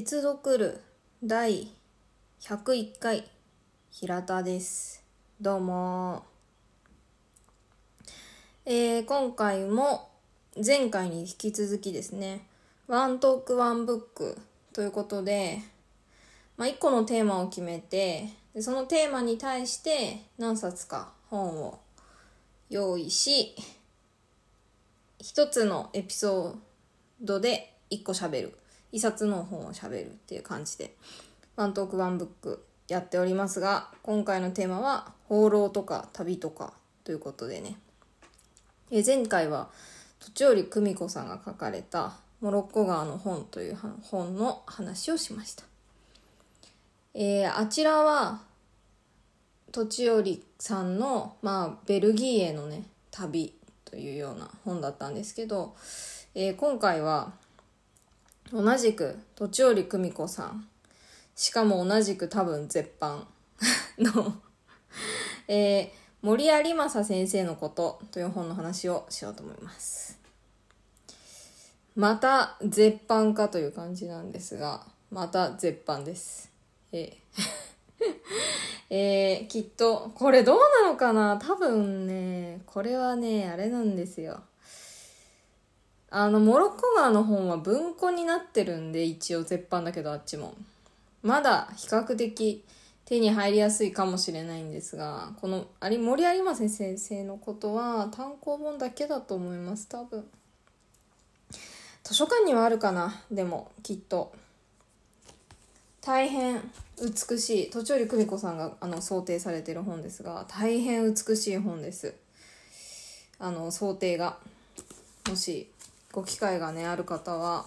越読る第101回平田です。どうも。えー、今回も前回に引き続きですねワントークワンブックということで、まあ、1個のテーマを決めてでそのテーマに対して何冊か本を用意し一つのエピソードで1個喋る。一冊の本を喋るっていう感じでワントークワンブックやっておりますが今回のテーマは放浪とか旅とかということでね。え前回は土折久美子さんが書かれた「モロッコ川の本」という本の話をしました、えー、あちらは土折さんの、まあ、ベルギーへのね旅というような本だったんですけど、えー、今回は同じく時折久美子さん。しかも同じく多分絶版。のえー、森有正先生のことという本の話をしようと思います。また絶版かという感じなんですがまた絶版です。えー えー、きっとこれどうなのかな？多分ねこれはねあれなんですよ。あの、モロッコ川の本は文庫になってるんで、一応絶版だけどあっちも。まだ比較的手に入りやすいかもしれないんですが、この有森有馬先生のことは単行本だけだと思います、多分。図書館にはあるかな、でも、きっと。大変美しい、途中里久美子さんがあの想定されてる本ですが、大変美しい本です。あの、想定が。もしご機会がねある方は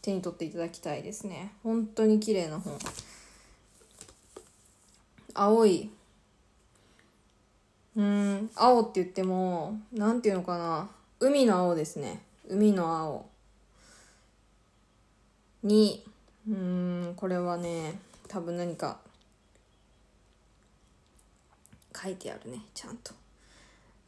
手に取っていただきたいですね。本当に綺麗な本。青い。うん青って言っても何て言うのかな。海の青ですね。海の青。にうんこれはね多分何か書いてあるねちゃんと。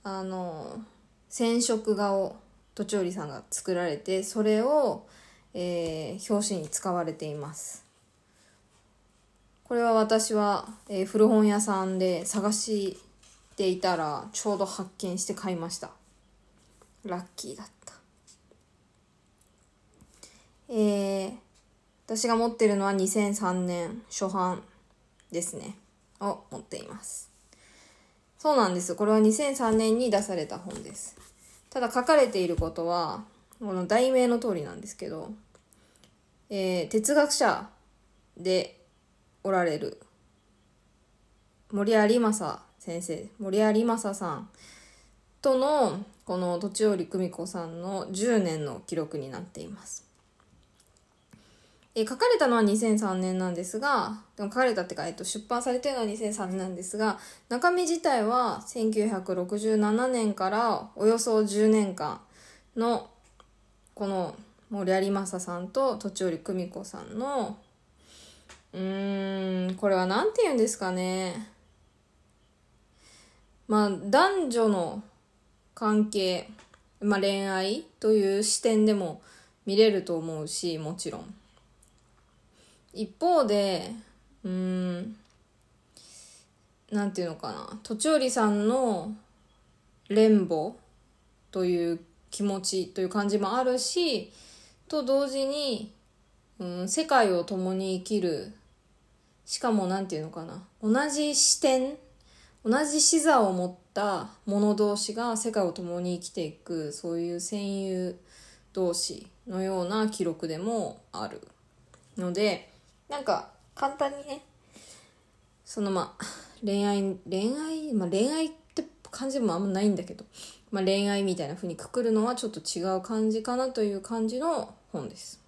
あの染色画をとちおりさんが作られてそれを、えー、表紙に使われています。これは私は、えー、古本屋さんで探していたらちょうど発見して買いました。ラッキーだった。えー、私が持ってるのは2003年初版ですね。を持っています。そうなんです。これは2003年に出された本です。ただ書かれていることは、この題名の通りなんですけど、えー、哲学者でおられる森有正先生、森有正さんとのこの土地織久美子さんの10年の記録になっています。えー、書かれたのは2003年なんですが、でも書かれたってか、えっと、出版されてるのは2003年なんですが、中身自体は1967年からおよそ10年間の、この森有正さんと土折久美子さんの、うーん、これは何て言うんですかね。まあ、男女の関係、まあ恋愛という視点でも見れると思うし、もちろん。一方でうんなんていうのかな。時折さんの連母という気持ちという感じもあるしと同時に、うん、世界を共に生きる。しかも何て言うのかな。同じ視点同じ視座を持った者同士が世界を共に生きていく。そういう戦友同士のような記録でもあるのでなんか簡単にねそのまあ恋愛恋愛まあ恋愛って感じもあんまないんだけど、まあ、恋愛みたいな風にくくるのはちょっと違う感じかなという感じの本です。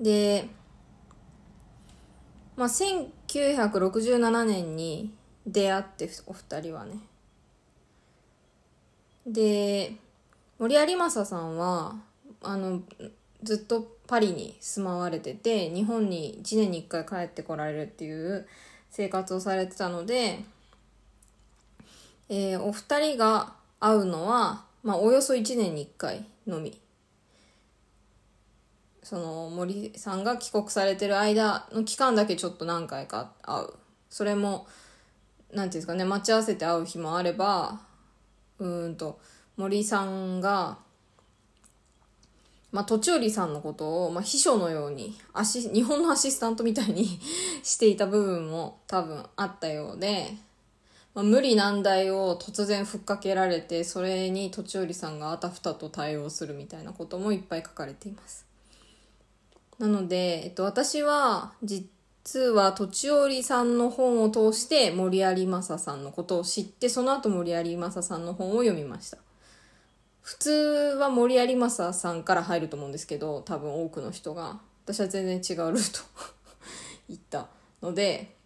でまあ1967年に出会ってお二人はねで森有正さんはあのずっとパリに住まわれてて日本に1年に1回帰ってこられるっていう生活をされてたので、えー、お二人が会うのは、まあ、およそ1年に1回のみ。その森さんが帰国されてる間の期間だけちょっと何回か会う。それも何ていうんですかね待ち合わせて会う日もあればうんと森さんがまあ、途中里さんのことを、まあ、秘書のようにアシ日本のアシスタントみたいにしていた部分も多分あったようで、まあ、無理難題を突然ふっかけられてそれに途中里さんがあたふたと対応するみたいなこともいっぱい書かれています。なので、えっと、私は実はとちおりさんの本を通して森有正さんのことを知ってその後森有正さんの本を読みました。普通は森有正さんから入ると思うんですけど多分多くの人が。私は全然違うルート 行ったので、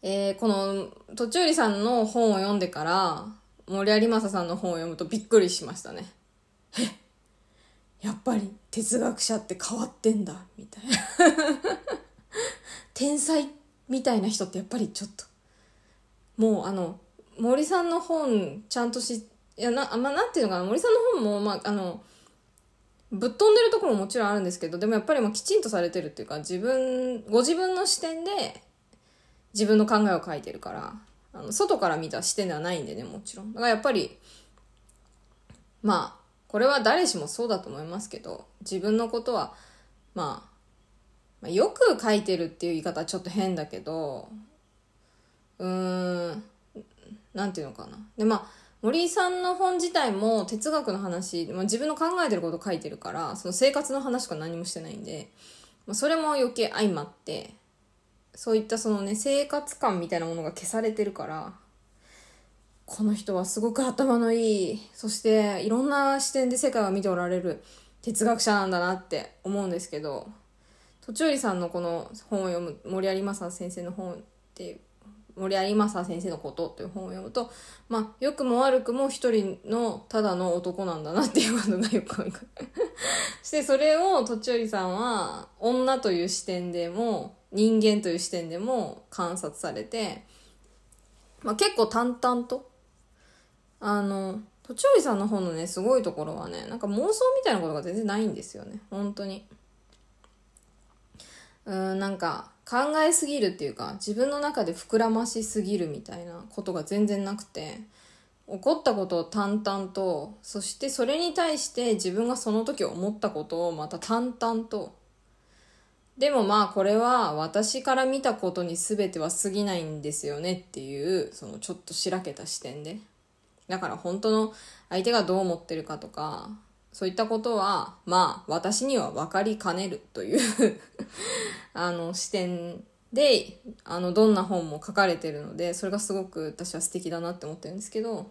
えー、このとちおりさんの本を読んでから森有正さんの本を読むとびっくりしましたね。えやっぱり哲学者って変わってんだみたいな。天才みたいな人ってやっぱりちょっと。もうあの森さんの本ちゃんと知っていやな、まあ、なんていうのかな森さんの本も、まあ、あのぶっ飛んでるところももちろんあるんですけどでもやっぱりもきちんとされてるっていうか自分ご自分の視点で自分の考えを書いてるからあの外から見た視点ではないんでねもちろん。だからやっぱりまあこれは誰しもそうだと思いますけど自分のことは、まあ、まあよく書いてるっていう言い方はちょっと変だけどうーんなんていうのかな。でまあ森井さんの本自体も哲学の話、まあ、自分の考えてること書いてるからその生活の話しか何もしてないんで、まあ、それも余計相まってそういったそのね生活感みたいなものが消されてるからこの人はすごく頭のいいそしていろんな視点で世界を見ておられる哲学者なんだなって思うんですけど途中里さんのこの本を読む森有正先生の本って森有正先生のことっていう本を読むと、まあ、良くも悪くも一人のただの男なんだなっていうことがよくわかる。してそれをとちおりさんは女という視点でも人間という視点でも観察されて、まあ、結構淡々とあのとちおりさんの本のねすごいところはねなんか妄想みたいなことが全然ないんですよね本当にうんなんか考えすぎるっていうか自分の中で膨らましすぎるみたいなことが全然なくて起こったことを淡々とそしてそれに対して自分がその時思ったことをまた淡々と。でもまあこれは私から見たことに全ては過ぎないんですよねっていうそのちょっとしらけた視点で。だから本当の相手がどう思ってるかとかそういったことは、まあ、私には分かりかねるという あの、視点で、あの、どんな本も書かれてるので、それがすごく私は素敵だなって思ってるんですけど、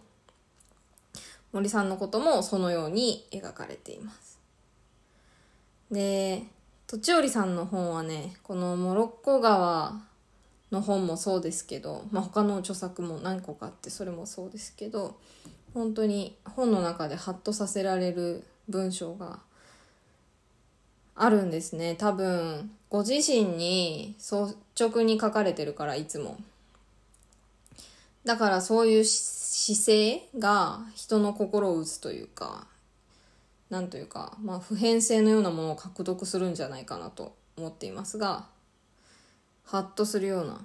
森さんのこともそのように描かれています。で、とちおりさんの本はね、このモロッコ川の本もそうですけど、まあ、他の著作も何個かあってそれもそうですけど本当に本の中でハッとさせられる文章があるんですね。多分ご自身に率直に書かれてるからいつも。だからそういう姿勢が人の心を打つというかなんというか、まあ、普遍性のようなものを獲得するんじゃないかなと思っていますがハッとするような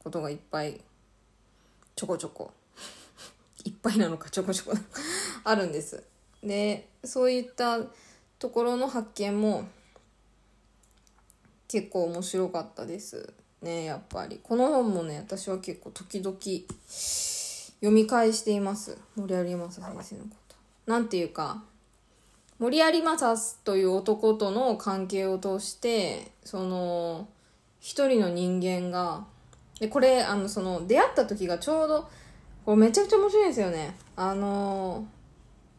ことがいっぱいちょこちょこ。いっぱいなのかちょこちょこあるんです。でそういったところの発見も結構面白かったですねやっぱり。この本もね私は結構時々読み返しています。森有正先生のこと。なんていうか森有正という男との関係を通してその一人の人間がでこれあのその出会った時がちょうどこれめちゃくちゃ面白いんですよね。あの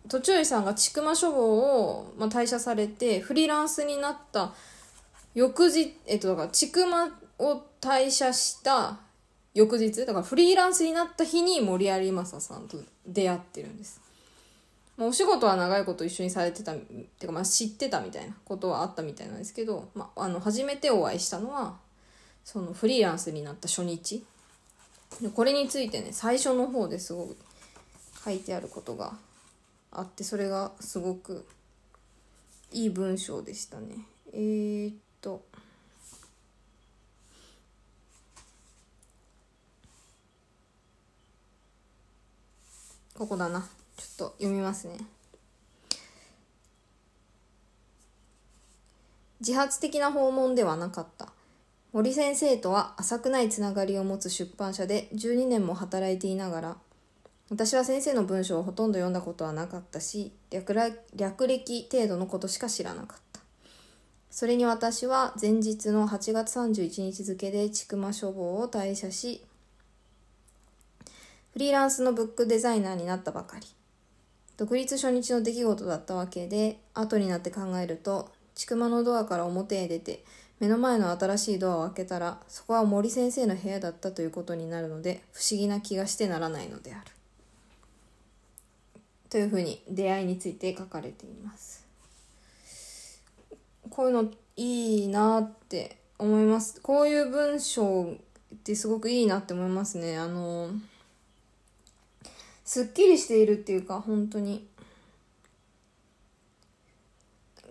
途中さんが千曲処方を、まあ、退社されてフリーランスになった翌日えっとだから千曲を退社した翌日だからフリーランスになった日に森有正さんと出会ってるんです。まあ、お仕事は長いこと一緒にされてたってかまあ知ってたみたいなことはあったみたいなんですけど、まあ、あの初めてお会いしたのはそのフリーランスになった初日これについてね最初の方ですごく書いてあることがあってそれがすごくいい文章でしたね。えー、っと。ここだな。ちょっと読みますね。自発的な訪問ではなかった。森先生とは浅くないつながりを持つ出版社で12年も働いていながら私は先生の文章をほとんど読んだことはなかったし略略歴程度のことしか知らなかった。それに私は前日の8月31日付で千曲書房を退社しフリーランスのブックデザイナーになったばかり。独立初日の出来事だったわけで後になって考えると千曲のドアから表へ出て目の前の新しいドアを開けたらそこは森先生の部屋だったということになるので不思議な気がしてならないのである。というふうに出会いについて書かれています。こういうのいいなって思います。こういう文章ってすごくいいなって思いますね。あのすっきりしているっていうか本当に。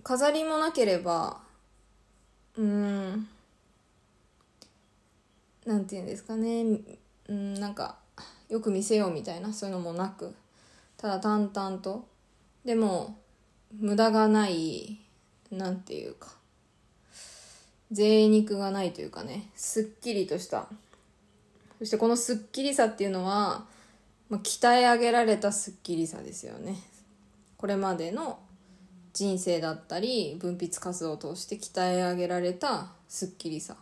飾りもなければうんなんて言うんですかね。うんなんかよく見せようみたいなそういうのもなく。ただ淡々と。でも無駄がないなんていうか。贅肉がないというかね。すっきりとした。そしてこのすっきりさっていうのは、まあ、鍛え上げられたすっきりさですよね。これまでの人生だったり分泌活動を通して鍛え上げられたすっきりさ。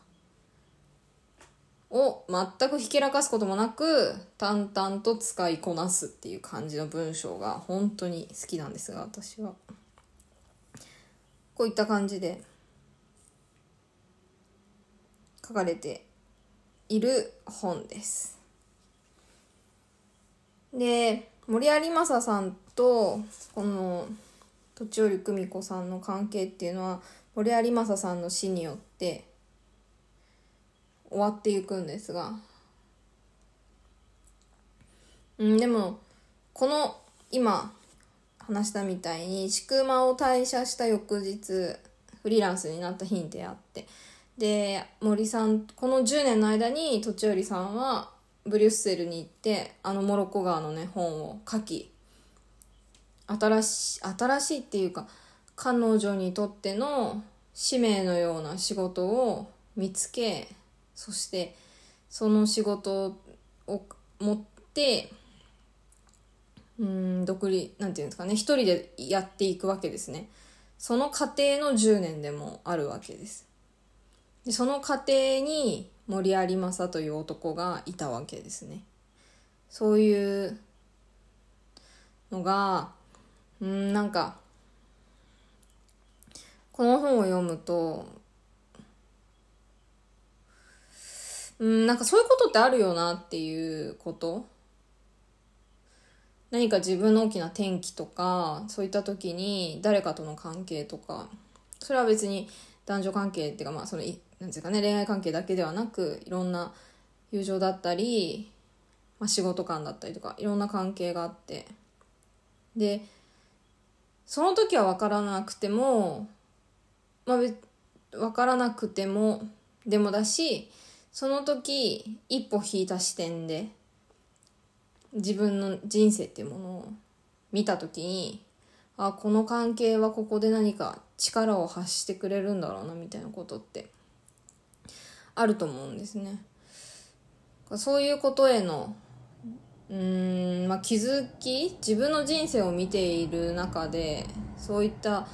を全くひけらかすこともなく淡々と使いこなすっていう感じの文章が本当に好きなんですが私は。こういった感じで書かれている本です。で森有正さんとこの栃織久美子さんの関係っていうのは森有正さんの死によって終わっていくんですが、うん、でもこの今話したみたいに千曲を退社した翌日フリーランスになった日に出会って。で森さんこの10年の間に栃織さんはブリュッセルに行ってあのモロッコ川のね本を書き新し新しいっていうか彼女にとっての使命のような仕事を見つけそしてその仕事を持ってうん独立なんていうんですかね一人でやっていくわけですね。その過程の10年でもあるわけです。でその過程に森有正という男がいたわけですね。そういうのがうんなんかこの本を読むとうんなんかそういうことってあるよなっていうこと？何か自分の大きな転機とかそういった時に誰かとの関係とか。それは別に男女関係っていうかまあそのなんですかね恋愛関係だけではなくいろんな友情だったり、まあ、仕事観だったりとかいろんな関係があって。でその時は分からなくてもまあ分からなくてもでもだしその時一歩引いた視点で自分の人生っていうものを見た時にあこの関係はここで何か力を発してくれるんだろうなみたいなことってあると思うんですね。そういうことへのうんまあ気づき自分の人生を見ている中でそういった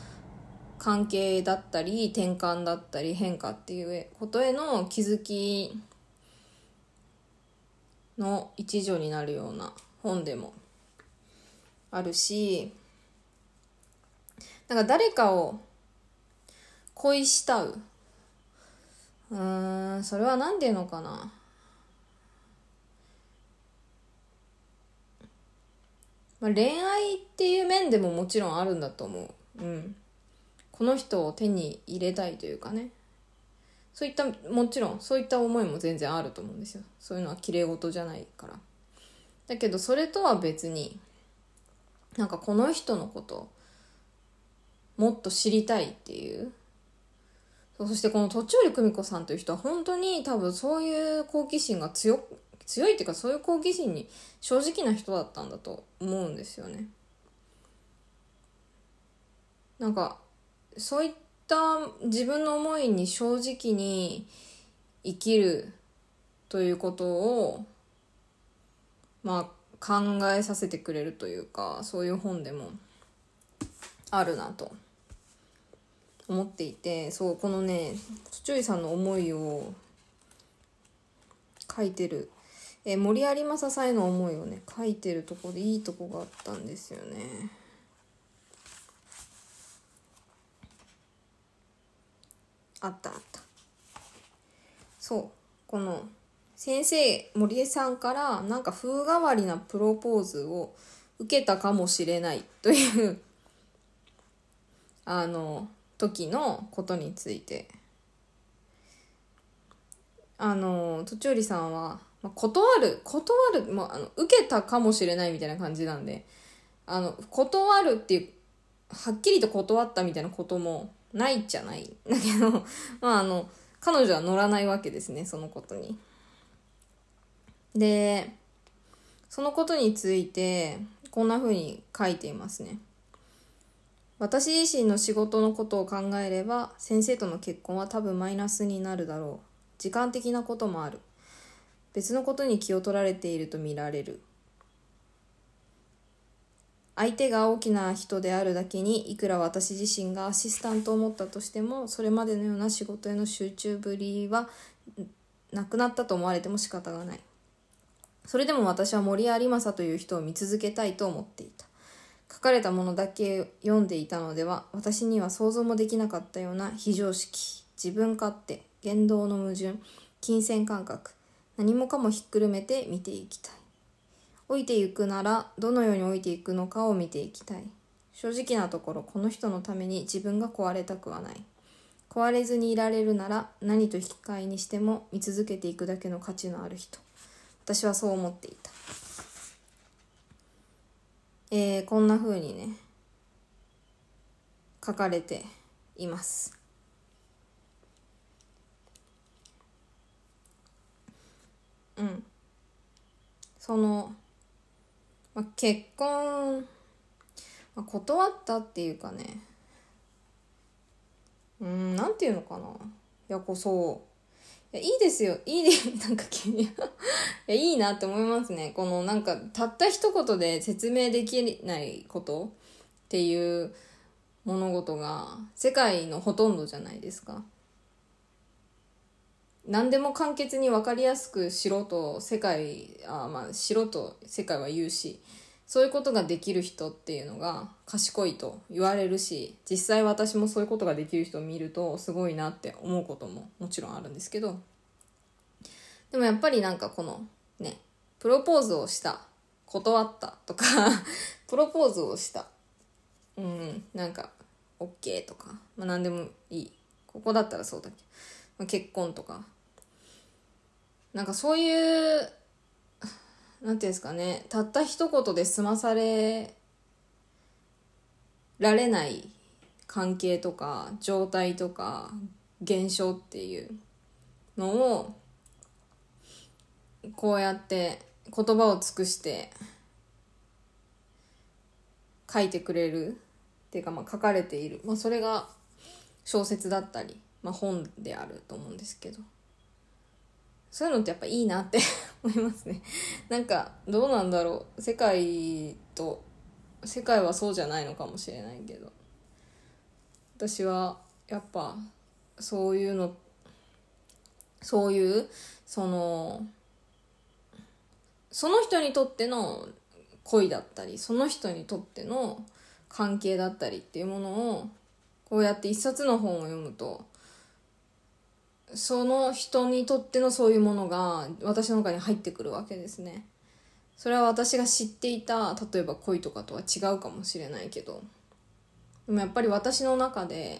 関係だったり転換だったり変化っていうことへの気づきの一助になるような本でもあるしなんか誰かを恋したううんそれは何て言うのかなまあ、恋愛っていう面でももちろんあるんだと思う。うん。この人を手に入れたいというかね。そういった、もちろんそういった思いも全然あると思うんですよ。そういうのは綺麗事じゃないから。だけどそれとは別に、なんかこの人のこと、もっと知りたいっていうそしてこの途中里久美子さんという人は本当に多分そういう好奇心が強強いっていうかそういう好奇心に正直な人だったんだと思うんですよね。なんかそういった自分の思いに正直に生きるということをまあ考えさせてくれるというかそういう本でもあるなと思っていてそうこのね土ちさんの思いを書いてるえ森有正さんへの思いをね書いてるとこでいいとこがあったんですよね。あったあった。そう。この先生森江さんからなんか風変わりなプロポーズを受けたかもしれないという あの時のことについて。あのとちおりさんは、まあ、断る断る、まあ、あの受けたかもしれないみたいな感じなんであの断るっていうはっきりと断ったみたいなこともないじゃないだけど まああの彼女は乗らないわけですねそのことに。でそのことについてこんな風に書いていますね。私自身の仕事のことを考えれば先生との結婚は多分マイナスになるだろう時間的なこともある別のことに気を取られていると見られる相手が大きな人であるだけにいくら私自身がアシスタントを持ったとしてもそれまでのような仕事への集中ぶりはなくなったと思われても仕方がない。それでも私は森有正という人を見続けたいと思っていた。書かれたものだけ読んでいたのでは私には想像もできなかったような非常識自分勝手言動の矛盾金銭感覚何もかもひっくるめて見ていきたい。老いていくならどのように老いていくのかを見ていきたい。正直なところこの人のために自分が壊れたくはない。壊れずにいられるなら何と引き換えにしても見続けていくだけの価値のある人。私はそう思っていた。えー、こんな風にね書かれています。うん。その、まあ、結婚、まあ、断ったっていうかね。うんなんていうのかな。いやこそいやいいですよ。いいで なんか いやいいなって思いますね。このなんかたった一言で説明できないこと。っていう物事が世界のほとんどじゃないですか。何でも簡潔に分かりやすくしろと世界あまあしろと世界は言うしそういうことができる人っていうのが賢いと言われるし実際私もそういうことができる人を見るとすごいなって思うことももちろんあるんですけどでもやっぱりなんかこのねプロポーズをした断ったとか プロポーズをしたうんなんか OK とか、まあ、何でもいい。ここだったらそうだけど、結婚とかなんかそういうなんていうんですかねたった一言で済まされられない関係とか状態とか現象っていうのをこうやって言葉を尽くして書いてくれるっていうかまあ書かれている、まあ、それが小説だったり、まあ、本であると思うんですけど。そういうのってやっぱいいなって 思いますね。なんか、どうなんだろう。世界と、世界はそうじゃないのかもしれないけど。私は、やっぱ、そういうの、そういう、その、その人にとっての恋だったり、その人にとっての関係だったりっていうものを、こうやって一冊の本を読むと、その人にとってのそういうものが私の中に入ってくるわけですね。それは私が知っていた例えば恋とかとは違うかもしれないけどでもやっぱり私の中で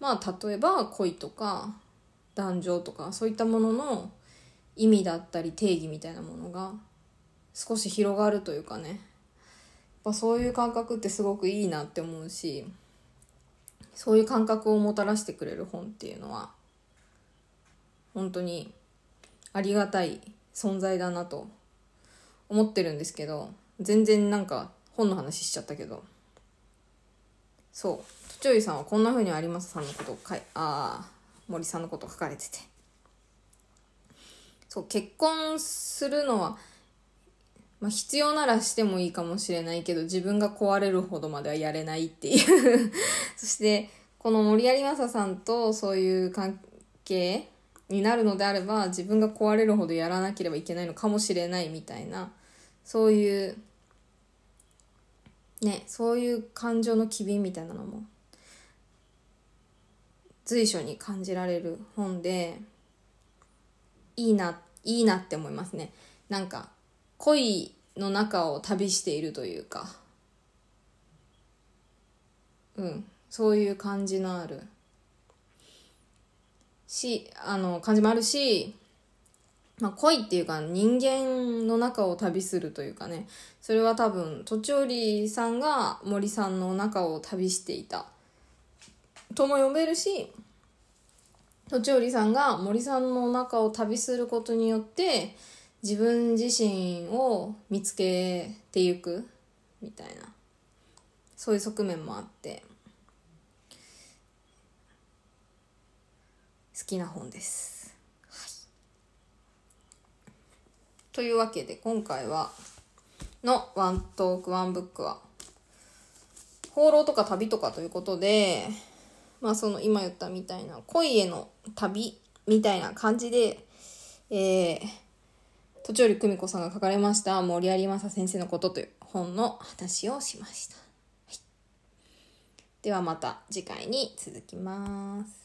まあ例えば恋とか男女とかそういったものの意味だったり定義みたいなものが少し広がるというかねやそういう感覚ってすごくいいなって思うしそういう感覚をもたらしてくれる本っていうのは本当にありがたい存在だなと思ってるんですけど全然なんか本の話しちゃったけど。そう。とちおりさんはこんな風に有正さんのことかい。ああ森さんのこと書かれてて。そう。結婚するのは、まあ、必要ならしてもいいかもしれないけど自分が壊れるほどまではやれないっていう。そしてこの森有正さんとそういう関係になるのであれば自分が壊れるほどやらなければいけないのかもしれないみたいなそういうねそういう感情の機敏みたいなのも随所に感じられる本でいいないいなって思いますね。なんか恋の中を旅しているというか。うんそういう感じのあるしあの感じもあるし、まあ、恋っていうか人間の中を旅するというかね。それは多分とちおりさんが森さんの中を旅していた。とも読めるしとちおりさんが森さんの中を旅することによって自分自身を見つけていくみたいな。そういう側面もあって。好きな本です。はい、というわけで今回はのワントークワンブックは放浪とか旅とかということでまあその今言ったみたいな恋への旅みたいな感じで、えー、途中より久美子さんが書かれました森有正先生のことという本の話をしました。はい、ではまた次回に続きます。